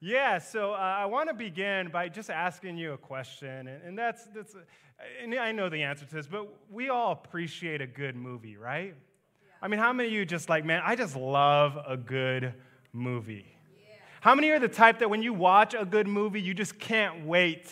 Yeah, so uh, I want to begin by just asking you a question, and, and that's, that's and I know the answer to this, but we all appreciate a good movie, right? Yeah. I mean, how many of you just like, man, I just love a good movie? Yeah. How many are the type that when you watch a good movie, you just can't wait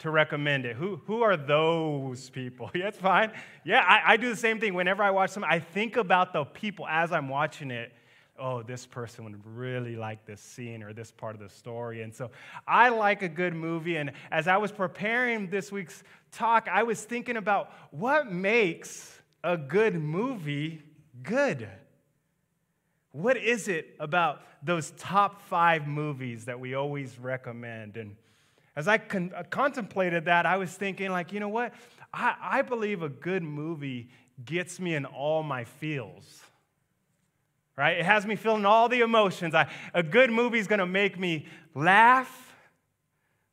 to recommend it? Who, who are those people? Yeah, it's fine. Yeah, I, I do the same thing. Whenever I watch something, I think about the people as I'm watching it oh, this person would really like this scene or this part of the story. And so I like a good movie. And as I was preparing this week's talk, I was thinking about what makes a good movie good? What is it about those top five movies that we always recommend? And as I con- uh, contemplated that, I was thinking, like, you know what? I, I believe a good movie gets me in all my feels right? It has me feeling all the emotions. I, a good movie is going to make me laugh,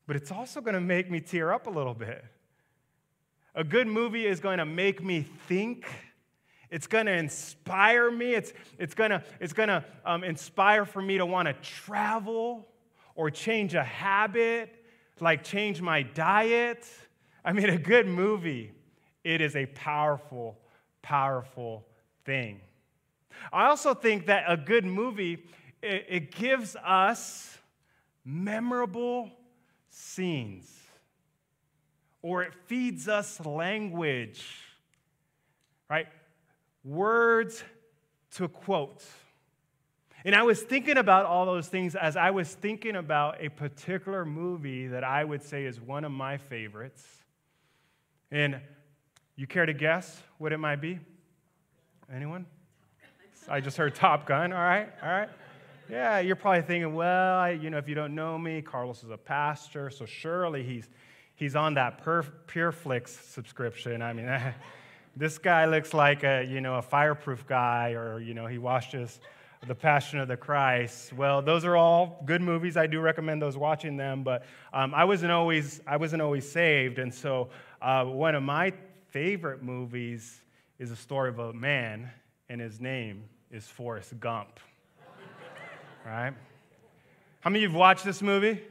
but it's also going to make me tear up a little bit. A good movie is going to make me think. It's going to inspire me. It's, it's going to, it's to um, inspire for me to want to travel or change a habit, like change my diet. I mean, a good movie, it is a powerful, powerful thing. I also think that a good movie, it, it gives us memorable scenes or it feeds us language, right? Words to quote. And I was thinking about all those things as I was thinking about a particular movie that I would say is one of my favorites. And you care to guess what it might be? Anyone? I just heard Top Gun. All right, all right. Yeah, you're probably thinking, well, I, you know, if you don't know me, Carlos is a pastor, so surely he's he's on that PureFlix subscription. I mean, this guy looks like a you know a fireproof guy, or you know he watches the Passion of the Christ. Well, those are all good movies. I do recommend those watching them, but um, I wasn't always I wasn't always saved, and so uh, one of my favorite movies is a story of a man, and his name is Forrest Gump. right? How many of you have watched this movie?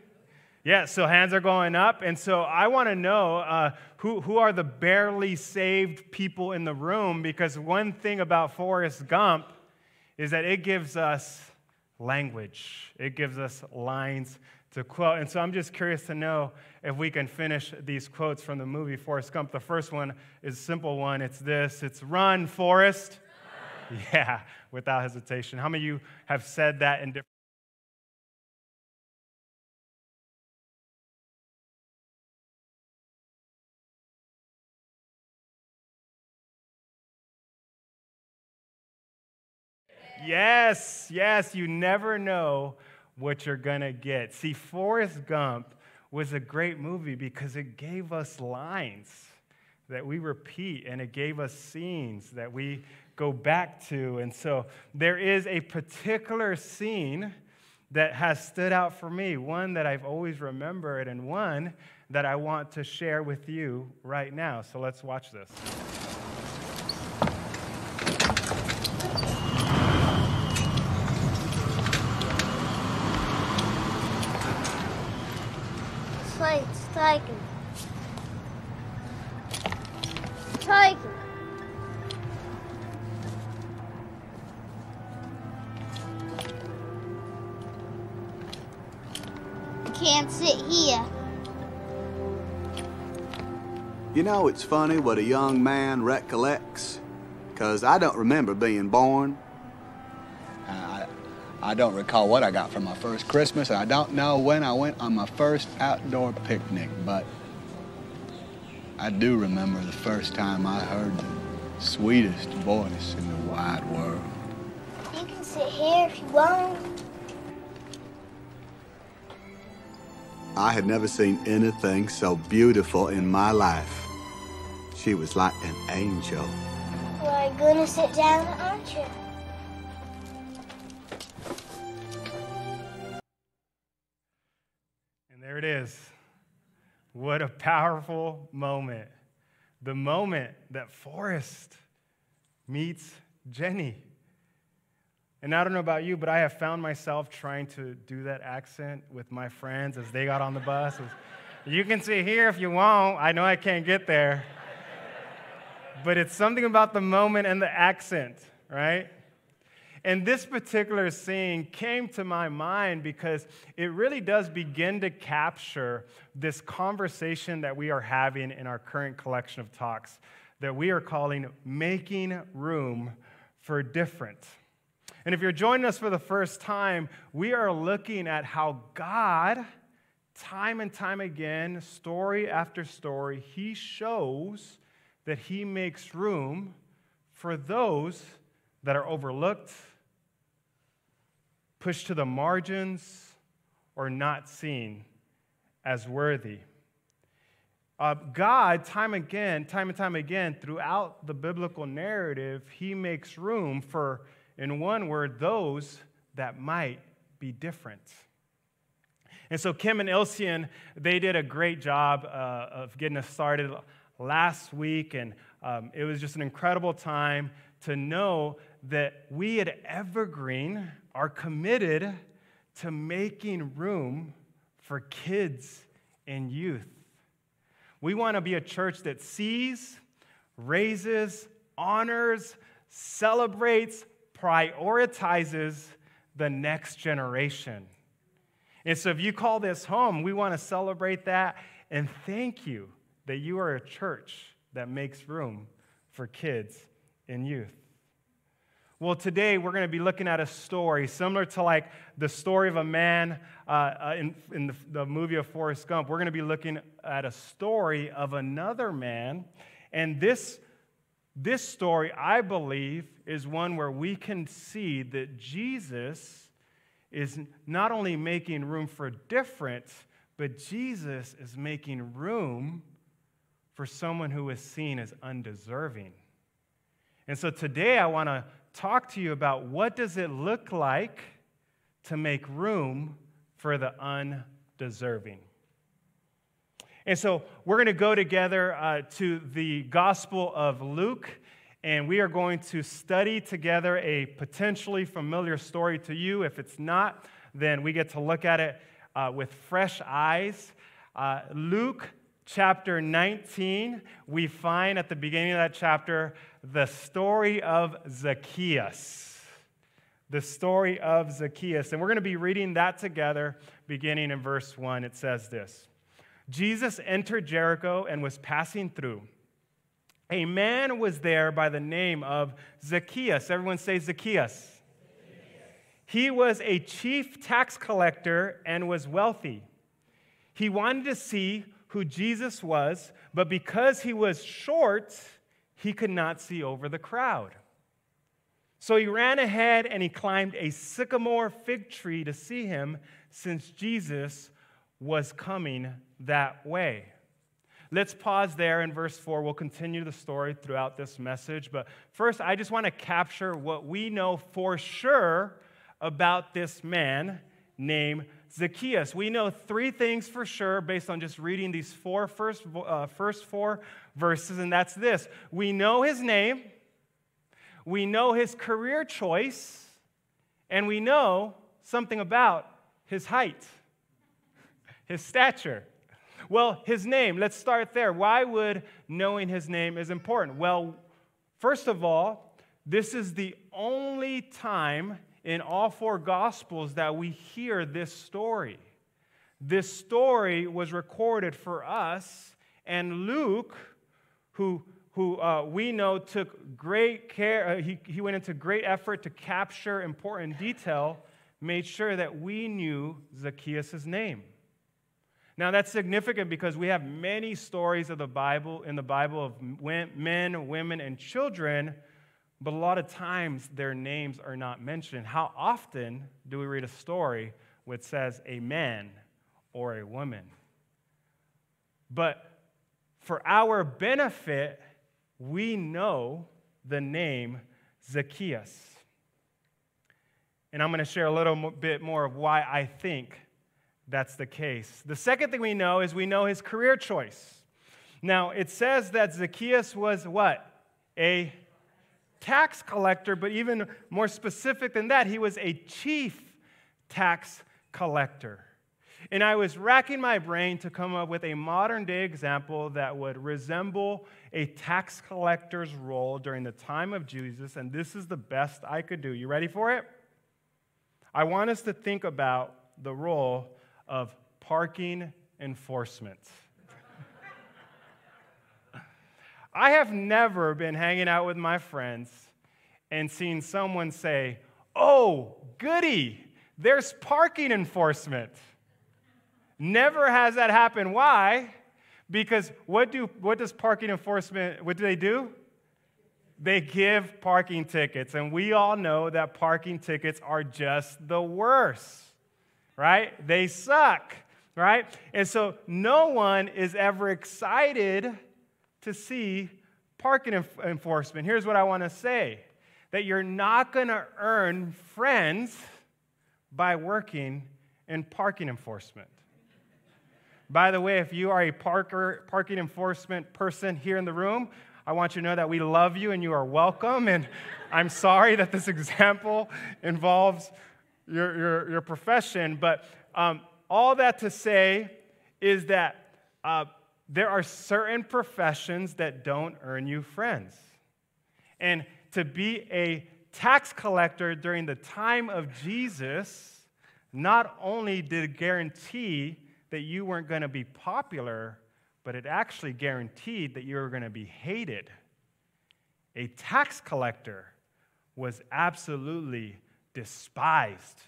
Yeah, so hands are going up. And so I want to know uh, who, who are the barely saved people in the room because one thing about Forrest Gump is that it gives us language, it gives us lines to quote. And so I'm just curious to know if we can finish these quotes from the movie Forrest Gump. The first one is a simple one it's this it's run, Forrest. Yeah, without hesitation. How many of you have said that in different Yes, yes, you never know what you're to get. See, Forrest Gump was a great movie because it gave us lines that we repeat and it gave us scenes that we go back to. And so there is a particular scene that has stood out for me, one that I've always remembered, and one that I want to share with you right now. So let's watch this. It's tiger. Tiger. can't sit here. You know, it's funny what a young man recollects, because I don't remember being born. I, I don't recall what I got for my first Christmas, and I don't know when I went on my first outdoor picnic, but I do remember the first time I heard the sweetest voice in the wide world. You can sit here if you want. I had never seen anything so beautiful in my life. She was like an angel. Well, you're gonna sit down, aren't you? What a powerful moment. The moment that Forrest meets Jenny. And I don't know about you, but I have found myself trying to do that accent with my friends as they got on the bus. you can sit here if you want. I know I can't get there. but it's something about the moment and the accent, right? And this particular scene came to my mind because it really does begin to capture this conversation that we are having in our current collection of talks that we are calling Making Room for Different. And if you're joining us for the first time, we are looking at how God, time and time again, story after story, He shows that He makes room for those that are overlooked, pushed to the margins, or not seen as worthy. Uh, God, time again, time and time again, throughout the biblical narrative, He makes room for in one word, those that might be different. And so Kim and Ilsian, they did a great job uh, of getting us started last week, and um, it was just an incredible time to know that we at Evergreen are committed to making room for kids and youth. We want to be a church that sees, raises, honors, celebrates, prioritizes the next generation. And so, if you call this home, we want to celebrate that and thank you that you are a church that makes room for kids and youth. Well, today we're going to be looking at a story similar to like the story of a man uh, uh, in, in the, the movie of Forrest Gump. We're going to be looking at a story of another man. And this this story, I believe, is one where we can see that Jesus is not only making room for difference, but Jesus is making room for someone who is seen as undeserving. And so today I want to talk to you about what does it look like to make room for the undeserving. And so we're going to go together uh, to the Gospel of Luke, and we are going to study together a potentially familiar story to you. If it's not, then we get to look at it uh, with fresh eyes. Uh, Luke chapter 19, we find at the beginning of that chapter the story of Zacchaeus. The story of Zacchaeus. And we're going to be reading that together beginning in verse 1. It says this. Jesus entered Jericho and was passing through. A man was there by the name of Zacchaeus. Everyone say Zacchaeus. He was a chief tax collector and was wealthy. He wanted to see who Jesus was, but because he was short, he could not see over the crowd. So he ran ahead and he climbed a sycamore fig tree to see him, since Jesus was coming that way. Let's pause there in verse 4. We'll continue the story throughout this message. But first, I just want to capture what we know for sure about this man named Zacchaeus. We know three things for sure based on just reading these four first, uh, first four verses, and that's this we know his name, we know his career choice, and we know something about his height his stature. Well, his name, let's start there. Why would knowing his name is important? Well, first of all, this is the only time in all four gospels that we hear this story. This story was recorded for us, and Luke, who who uh, we know took great care, uh, he, he went into great effort to capture important detail, made sure that we knew Zacchaeus' name. Now, that's significant because we have many stories of the Bible in the Bible of men, women, and children, but a lot of times their names are not mentioned. How often do we read a story which says a man or a woman? But for our benefit, we know the name Zacchaeus. And I'm going to share a little bit more of why I think that's the case. The second thing we know is we know his career choice. Now, it says that Zacchaeus was what? A tax collector, but even more specific than that, he was a chief tax collector. And I was racking my brain to come up with a modern day example that would resemble a tax collector's role during the time of Jesus, and this is the best I could do. You ready for it? I want us to think about the role of parking enforcement. I have never been hanging out with my friends and seen someone say, Oh, goody, there's parking enforcement. Never has that happened. Why? Because what, do, what does parking enforcement, what do they do? They give parking tickets. And we all know that parking tickets are just the worst, right? They suck, right? And so no one is ever excited to see parking enforcement. Here's what I want to say that you're not going to earn friends by working in parking enforcement. By the way, if you are a parker, parking enforcement person here in the room, I want you to know that we love you and you are welcome. And I'm sorry that this example involves your, your, your profession, but um, all that to say is that uh, there are certain professions that don't earn you friends. And to be a tax collector during the time of Jesus not only did it guarantee that you weren't going to be popular, but it actually guaranteed that you were going to be hated. A tax collector was absolutely despised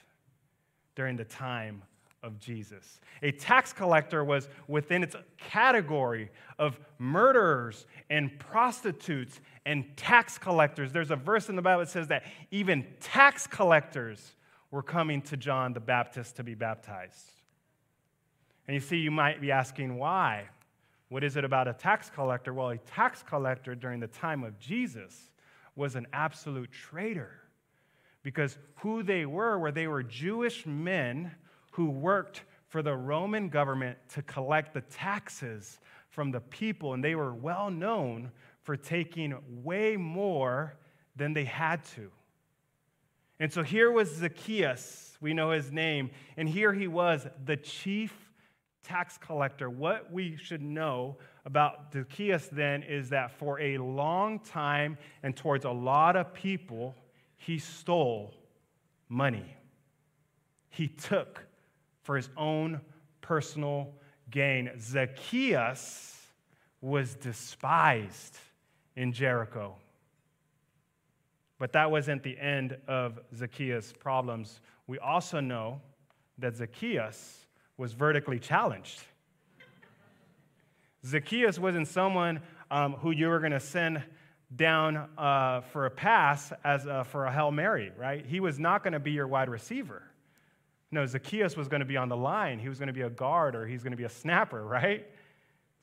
during the time of Jesus. A tax collector was within its category of murderers and prostitutes and tax collectors. There's a verse in the Bible that says that even tax collectors were coming to John the Baptist to be baptized. And you see, you might be asking why. What is it about a tax collector? Well, a tax collector during the time of Jesus was an absolute traitor because who they were were they were Jewish men who worked for the Roman government to collect the taxes from the people, and they were well known for taking way more than they had to. And so here was Zacchaeus, we know his name, and here he was, the chief tax collector. What we should know about Zacchaeus then is that for a long time and towards a lot of people, he stole money. He took for his own personal gain. Zacchaeus was despised in Jericho. But that wasn't the end of Zacchaeus' problems. We also know that Zacchaeus was vertically challenged. Zacchaeus wasn't someone um, who you were going to send down uh, for a pass as a, for a Hail Mary, right? He was not going to be your wide receiver. No, Zacchaeus was going to be on the line. He was going to be a guard or he's going to be a snapper, right?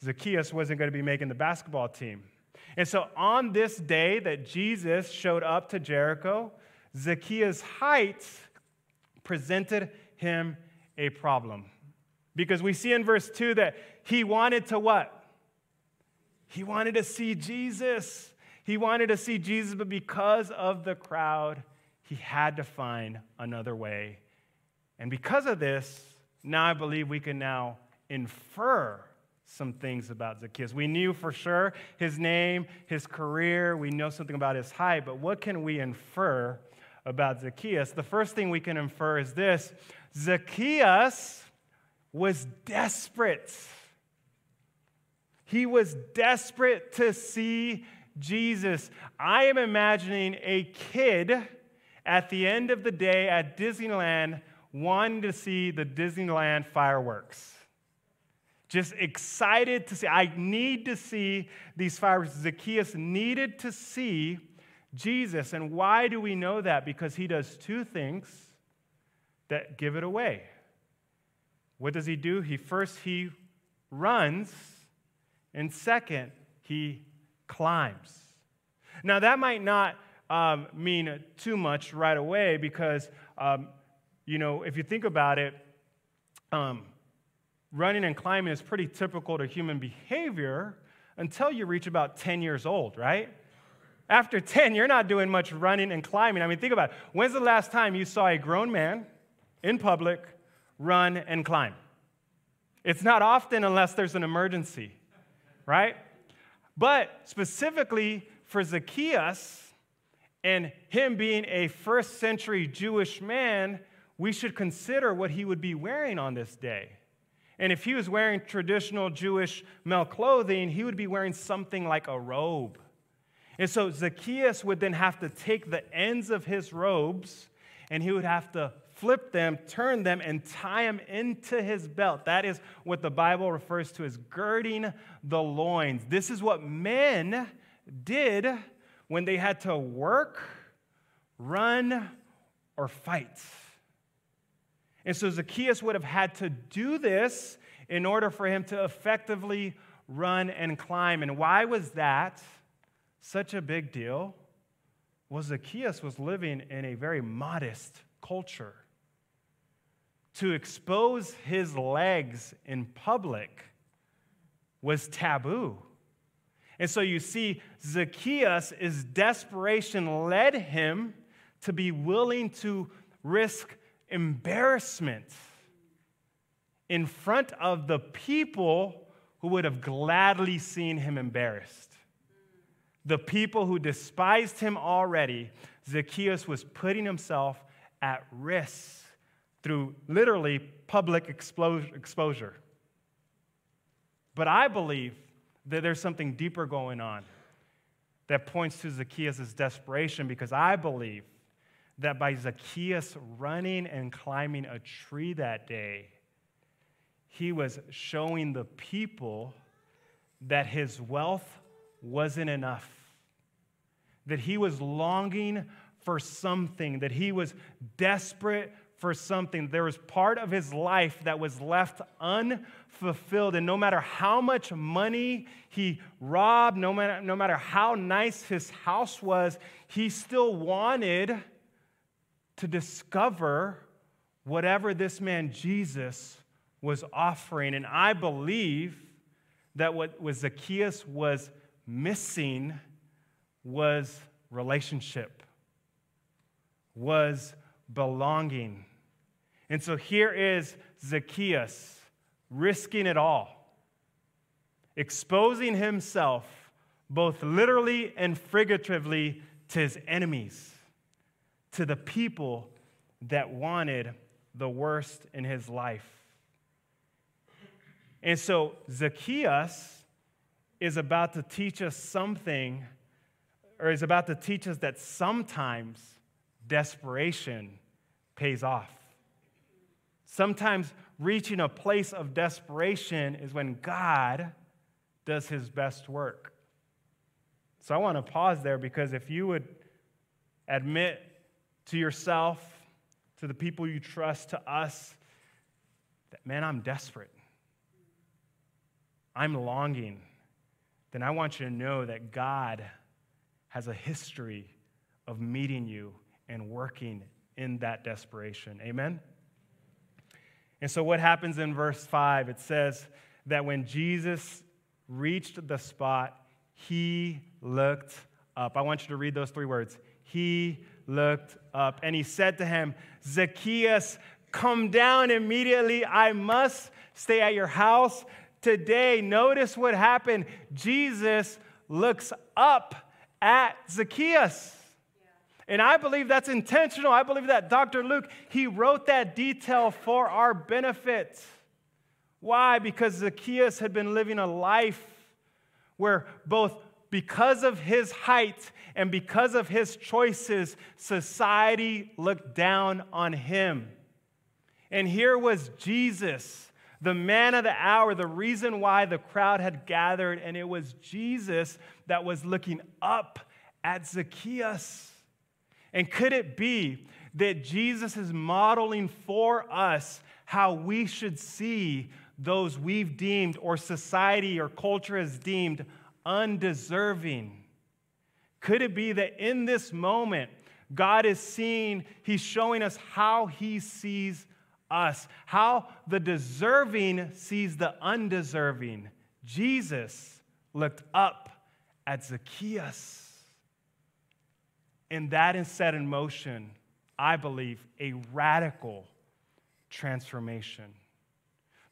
Zacchaeus wasn't going to be making the basketball team. And so on this day that Jesus showed up to Jericho, Zacchaeus' height presented him a problem. Because we see in verse 2 that he wanted to what? He wanted to see Jesus. He wanted to see Jesus, but because of the crowd, he had to find another way and because of this, now I believe we can now infer some things about Zacchaeus. We knew for sure his name, his career, we know something about his height, but what can we infer about Zacchaeus? The first thing we can infer is this Zacchaeus was desperate. He was desperate to see Jesus. I am imagining a kid at the end of the day at Disneyland wanting to see the Disneyland fireworks. Just excited to see. I need to see these fireworks. Zacchaeus needed to see Jesus. And why do we know that? Because he does two things that give it away. What does he do? He first he runs, and second, he climbs. Now that might not um, mean too much right away because um, you know, if you think about it, um, running and climbing is pretty typical to human behavior until you reach about 10 years old, right? After 10, you're not doing much running and climbing. I mean, think about it. When's the last time you saw a grown man in public run and climb? It's not often unless there's an emergency, right? But specifically for Zacchaeus and him being a first century Jewish man, we should consider what he would be wearing on this day. And if he was wearing traditional Jewish male clothing, he would be wearing something like a robe. And so Zacchaeus would then have to take the ends of his robes and he would have to flip them, turn them, and tie them into his belt. That is what the Bible refers to as girding the loins. This is what men did when they had to work, run, or fight. And so Zacchaeus would have had to do this in order for him to effectively run and climb. And why was that such a big deal? Well, Zacchaeus was living in a very modest culture. To expose his legs in public was taboo. And so you see, Zacchaeus' desperation led him to be willing to risk embarrassment in front of the people who would have gladly seen him embarrassed. The people who despised him already, Zacchaeus was putting himself at risk through literally public exposure. But I believe that there's something deeper going on that points to Zacchaeus' desperation because I believe that by Zacchaeus running and climbing a tree that day, he was showing the people that his wealth wasn't enough, that he was longing for something, that he was desperate for something. There was part of his life that was left unfulfilled. And no matter how much money he robbed, no matter, no matter how nice his house was, he still wanted to discover whatever this man Jesus was offering. And I believe that what Zacchaeus was missing was relationship, was belonging. And so here is Zacchaeus risking it all, exposing himself both literally and figuratively to his enemies to the people that wanted the worst in his life. And so Zacchaeus is about to teach us something, or is about to teach us that sometimes desperation pays off. Sometimes reaching a place of desperation is when God does his best work. So I want to pause there because if you would admit to yourself, to the people you trust, to us, that, man, I'm desperate. I'm longing. Then I want you to know that God has a history of meeting you and working in that desperation. Amen? And so, what happens in verse 5? It says that when Jesus reached the spot, he looked up. I want you to read those three words. He looked up and he said to him, Zacchaeus, come down immediately. I must stay at your house today. Notice what happened. Jesus looks up at Zacchaeus. And I believe that's intentional. I believe that Dr. Luke, he wrote that detail for our benefit. Why? Because Zacchaeus had been living a life where both because of his height and because of his choices, society looked down on him. And here was Jesus, the man of the hour, the reason why the crowd had gathered, and it was Jesus that was looking up at Zacchaeus. And could it be that Jesus is modeling for us how we should see those we've deemed, or society or culture has deemed, undeserving? Could it be that in this moment, God is seeing, He's showing us how He sees us, how the deserving sees the undeserving? Jesus looked up at Zacchaeus. And that is set in motion, I believe, a radical transformation.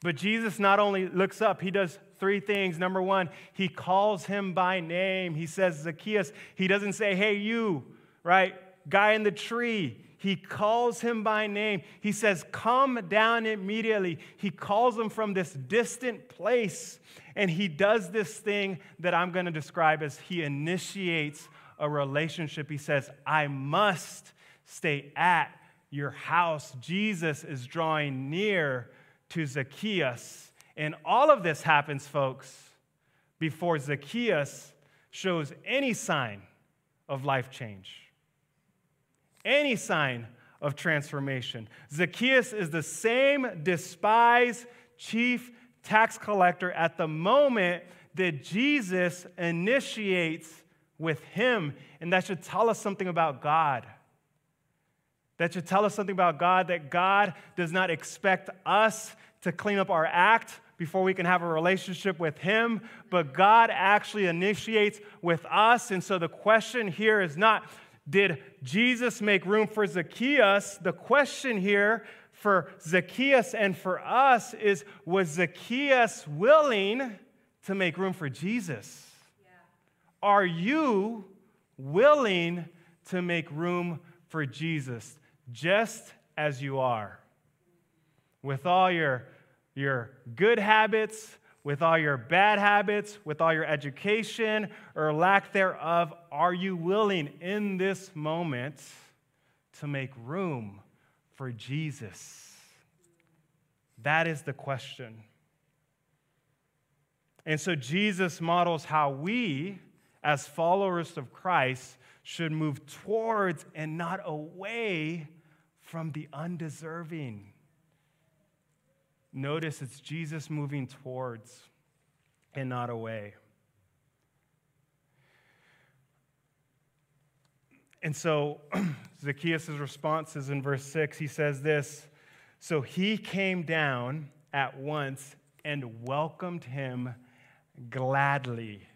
But Jesus not only looks up, he does three things. Number one, he calls him by name. He says, Zacchaeus. He doesn't say, hey, you, right? Guy in the tree. He calls him by name. He says, Come down immediately. He calls him from this distant place. And he does this thing that I'm going to describe as he initiates a relationship. He says, I must stay at your house. Jesus is drawing near to Zacchaeus. And all of this happens, folks, before Zacchaeus shows any sign of life change, any sign of transformation. Zacchaeus is the same despised chief tax collector at the moment that Jesus initiates with him. And that should tell us something about God. That should tell us something about God that God does not expect us to clean up our act before we can have a relationship with Him, but God actually initiates with us. And so the question here is not, did Jesus make room for Zacchaeus? The question here for Zacchaeus and for us is, was Zacchaeus willing to make room for Jesus? Yeah. Are you willing to make room for Jesus? just as you are, with all your, your good habits, with all your bad habits, with all your education or lack thereof, are you willing in this moment to make room for Jesus? That is the question. And so Jesus models how we, as followers of Christ, should move towards and not away from the undeserving. Notice it's Jesus moving towards and not away. And so Zacchaeus' response is in verse 6. He says this So he came down at once and welcomed him gladly.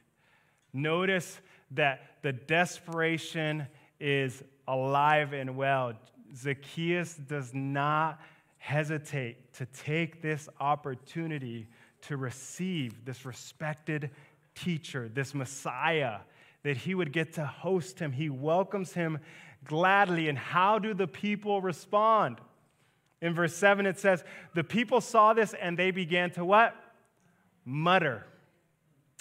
Notice that the desperation is alive and well. Zacchaeus does not hesitate to take this opportunity to receive this respected teacher, this Messiah, that he would get to host him. He welcomes him gladly. And how do the people respond? In verse 7, it says, The people saw this and they began to what? Mutter.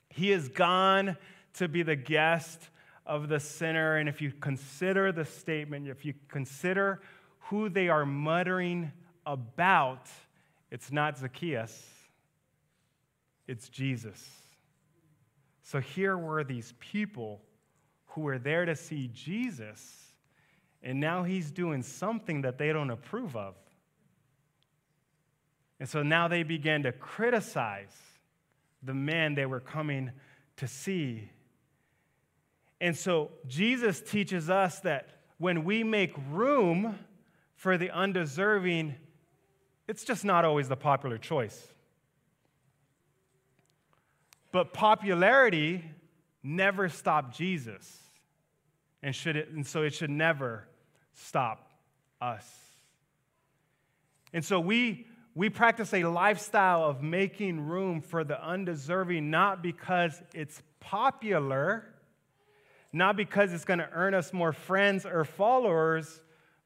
He is gone to be the guest of the sinner. And if you consider the statement, if you consider who they are muttering about, it's not Zacchaeus, it's Jesus. So here were these people who were there to see Jesus, and now he's doing something that they don't approve of. And so now they began to criticize the man they were coming to see. And so Jesus teaches us that when we make room for the undeserving, it's just not always the popular choice. But popularity never stopped Jesus. And, should it, and so it should never stop us. And so we, we practice a lifestyle of making room for the undeserving, not because it's popular, not because it's going to earn us more friends or followers,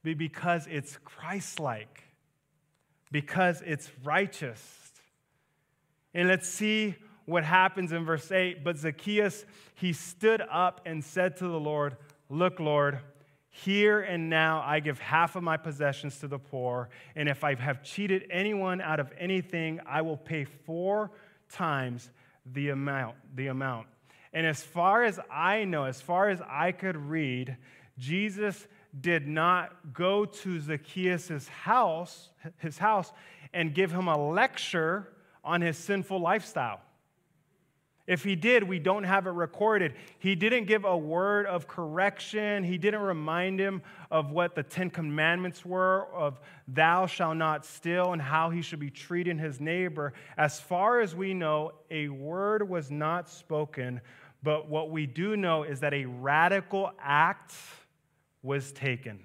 but because it's Christ like, because it's righteous. And let's see what happens in verse 8. But Zacchaeus, he stood up and said to the Lord, Look, Lord, here and now I give half of my possessions to the poor, and if I have cheated anyone out of anything, I will pay four times the amount. The amount. And as far as I know, as far as I could read, Jesus did not go to Zacchaeus' house, his house and give him a lecture on his sinful lifestyle. If he did, we don't have it recorded. He didn't give a word of correction. He didn't remind him of what the Ten Commandments were of thou shalt not steal and how he should be treating his neighbor. As far as we know, a word was not spoken, but what we do know is that a radical act was taken.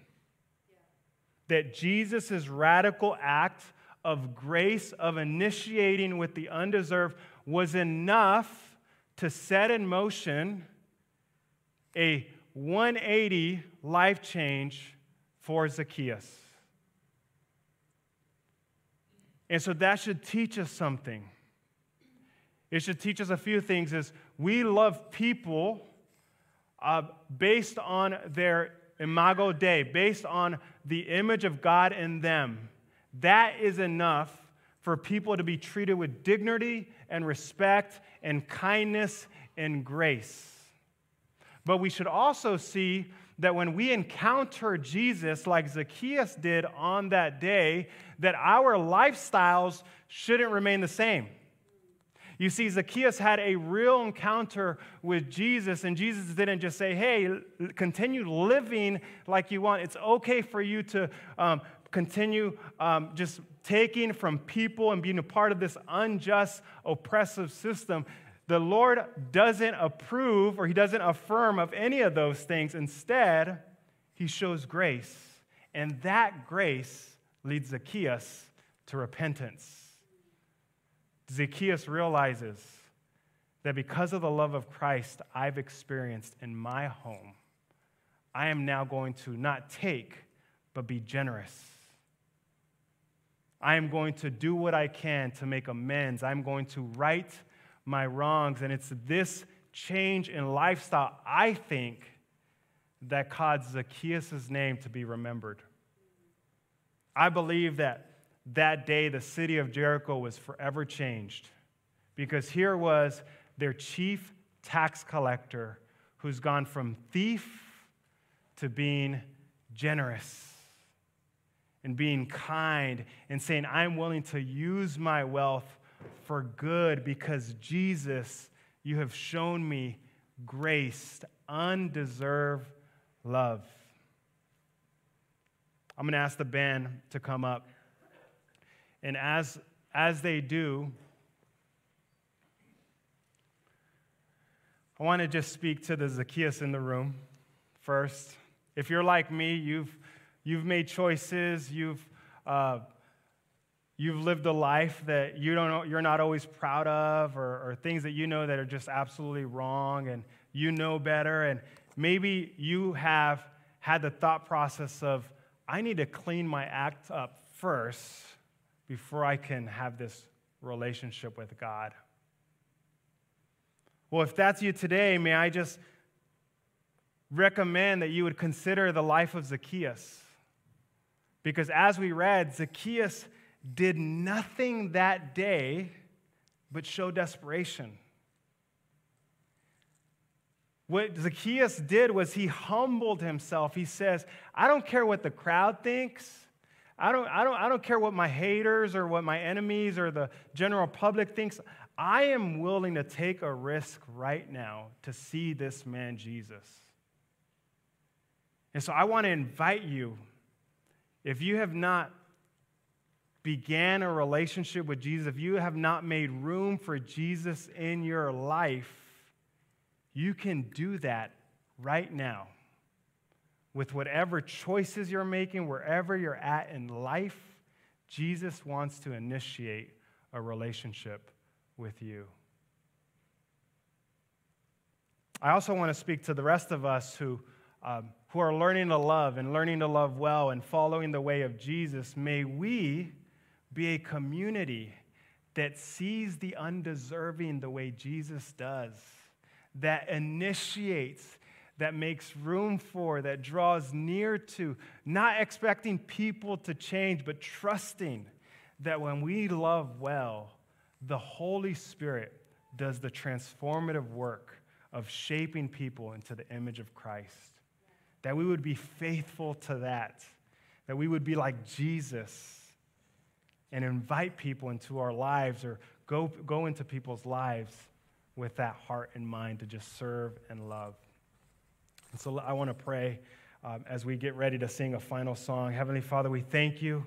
That Jesus' radical act of grace, of initiating with the undeserved, was enough to set in motion a 180 life change for Zacchaeus. And so that should teach us something. It should teach us a few things is we love people uh, based on their imago Dei, based on the image of God in them. That is enough for people to be treated with dignity and respect and kindness and grace. But we should also see that when we encounter Jesus like Zacchaeus did on that day, that our lifestyles shouldn't remain the same. You see, Zacchaeus had a real encounter with Jesus, and Jesus didn't just say, Hey, continue living like you want. It's okay for you to um, continue um, just taking from people and being a part of this unjust, oppressive system. The Lord doesn't approve or He doesn't affirm of any of those things. Instead, He shows grace. And that grace leads Zacchaeus to repentance. Zacchaeus realizes that because of the love of Christ I've experienced in my home, I am now going to not take, but be generous. I am going to do what I can to make amends. I'm going to right my wrongs. And it's this change in lifestyle, I think, that caused Zacchaeus' name to be remembered. I believe that that day the city of Jericho was forever changed because here was their chief tax collector who's gone from thief to being generous and being kind and saying, I'm willing to use my wealth for good because Jesus, you have shown me grace, undeserved love. I'm going to ask the band to come up. And as, as they do, I want to just speak to the Zacchaeus in the room first. If you're like me, you've, you've made choices, you've uh, You've lived a life that you don't you're not always proud of, or, or things that you know that are just absolutely wrong, and you know better. And maybe you have had the thought process of, I need to clean my act up first before I can have this relationship with God. Well, if that's you today, may I just recommend that you would consider the life of Zacchaeus. Because as we read, Zacchaeus did nothing that day but show desperation. What Zacchaeus did was he humbled himself. He says, I don't care what the crowd thinks. I don't, I, don't, I don't care what my haters or what my enemies or the general public thinks. I am willing to take a risk right now to see this man, Jesus. And so I want to invite you, if you have not began a relationship with Jesus, if you have not made room for Jesus in your life, you can do that right now. With whatever choices you're making, wherever you're at in life, Jesus wants to initiate a relationship with you. I also want to speak to the rest of us who, um, who are learning to love and learning to love well and following the way of Jesus. May we be a community that sees the undeserving the way Jesus does, that initiates, that makes room for, that draws near to, not expecting people to change, but trusting that when we love well, the Holy Spirit does the transformative work of shaping people into the image of Christ. That we would be faithful to that, that we would be like Jesus and invite people into our lives or go, go into people's lives with that heart and mind to just serve and love. And so I want to pray um, as we get ready to sing a final song. Heavenly Father, we thank you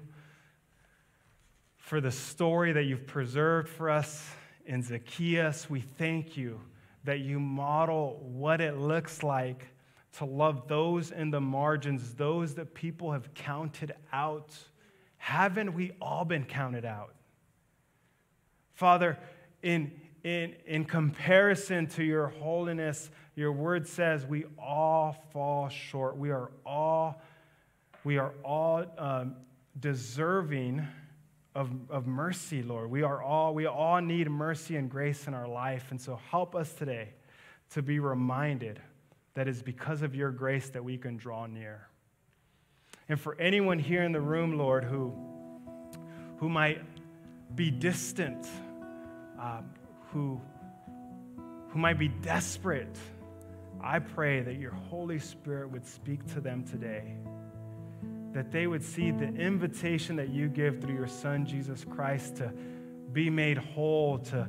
for the story that you've preserved for us in Zacchaeus. We thank you that you model what it looks like to love those in the margins, those that people have counted out. Haven't we all been counted out? Father, in, in, in comparison to your holiness, your word says we all fall short. We are all, we are all um, deserving of, of mercy, Lord. We are all, we all need mercy and grace in our life. And so help us today to be reminded that it's because of your grace that we can draw near. And for anyone here in the room, Lord, who, who might be distant, um, who, who might be desperate, I pray that your Holy Spirit would speak to them today. That they would see the invitation that you give through your Son, Jesus Christ, to be made whole, to,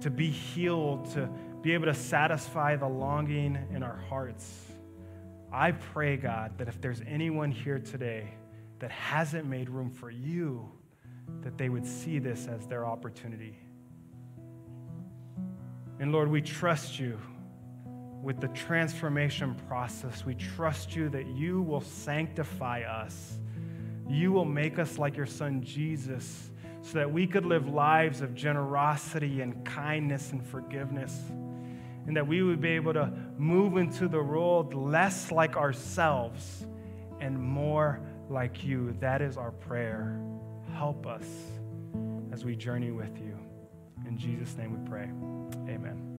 to be healed, to be able to satisfy the longing in our hearts. I pray, God, that if there's anyone here today that hasn't made room for you, that they would see this as their opportunity. And Lord, we trust you with the transformation process. We trust you that you will sanctify us. You will make us like your son Jesus so that we could live lives of generosity and kindness and forgiveness. And that we would be able to move into the world less like ourselves and more like you. That is our prayer. Help us as we journey with you. In Jesus' name we pray. Amen.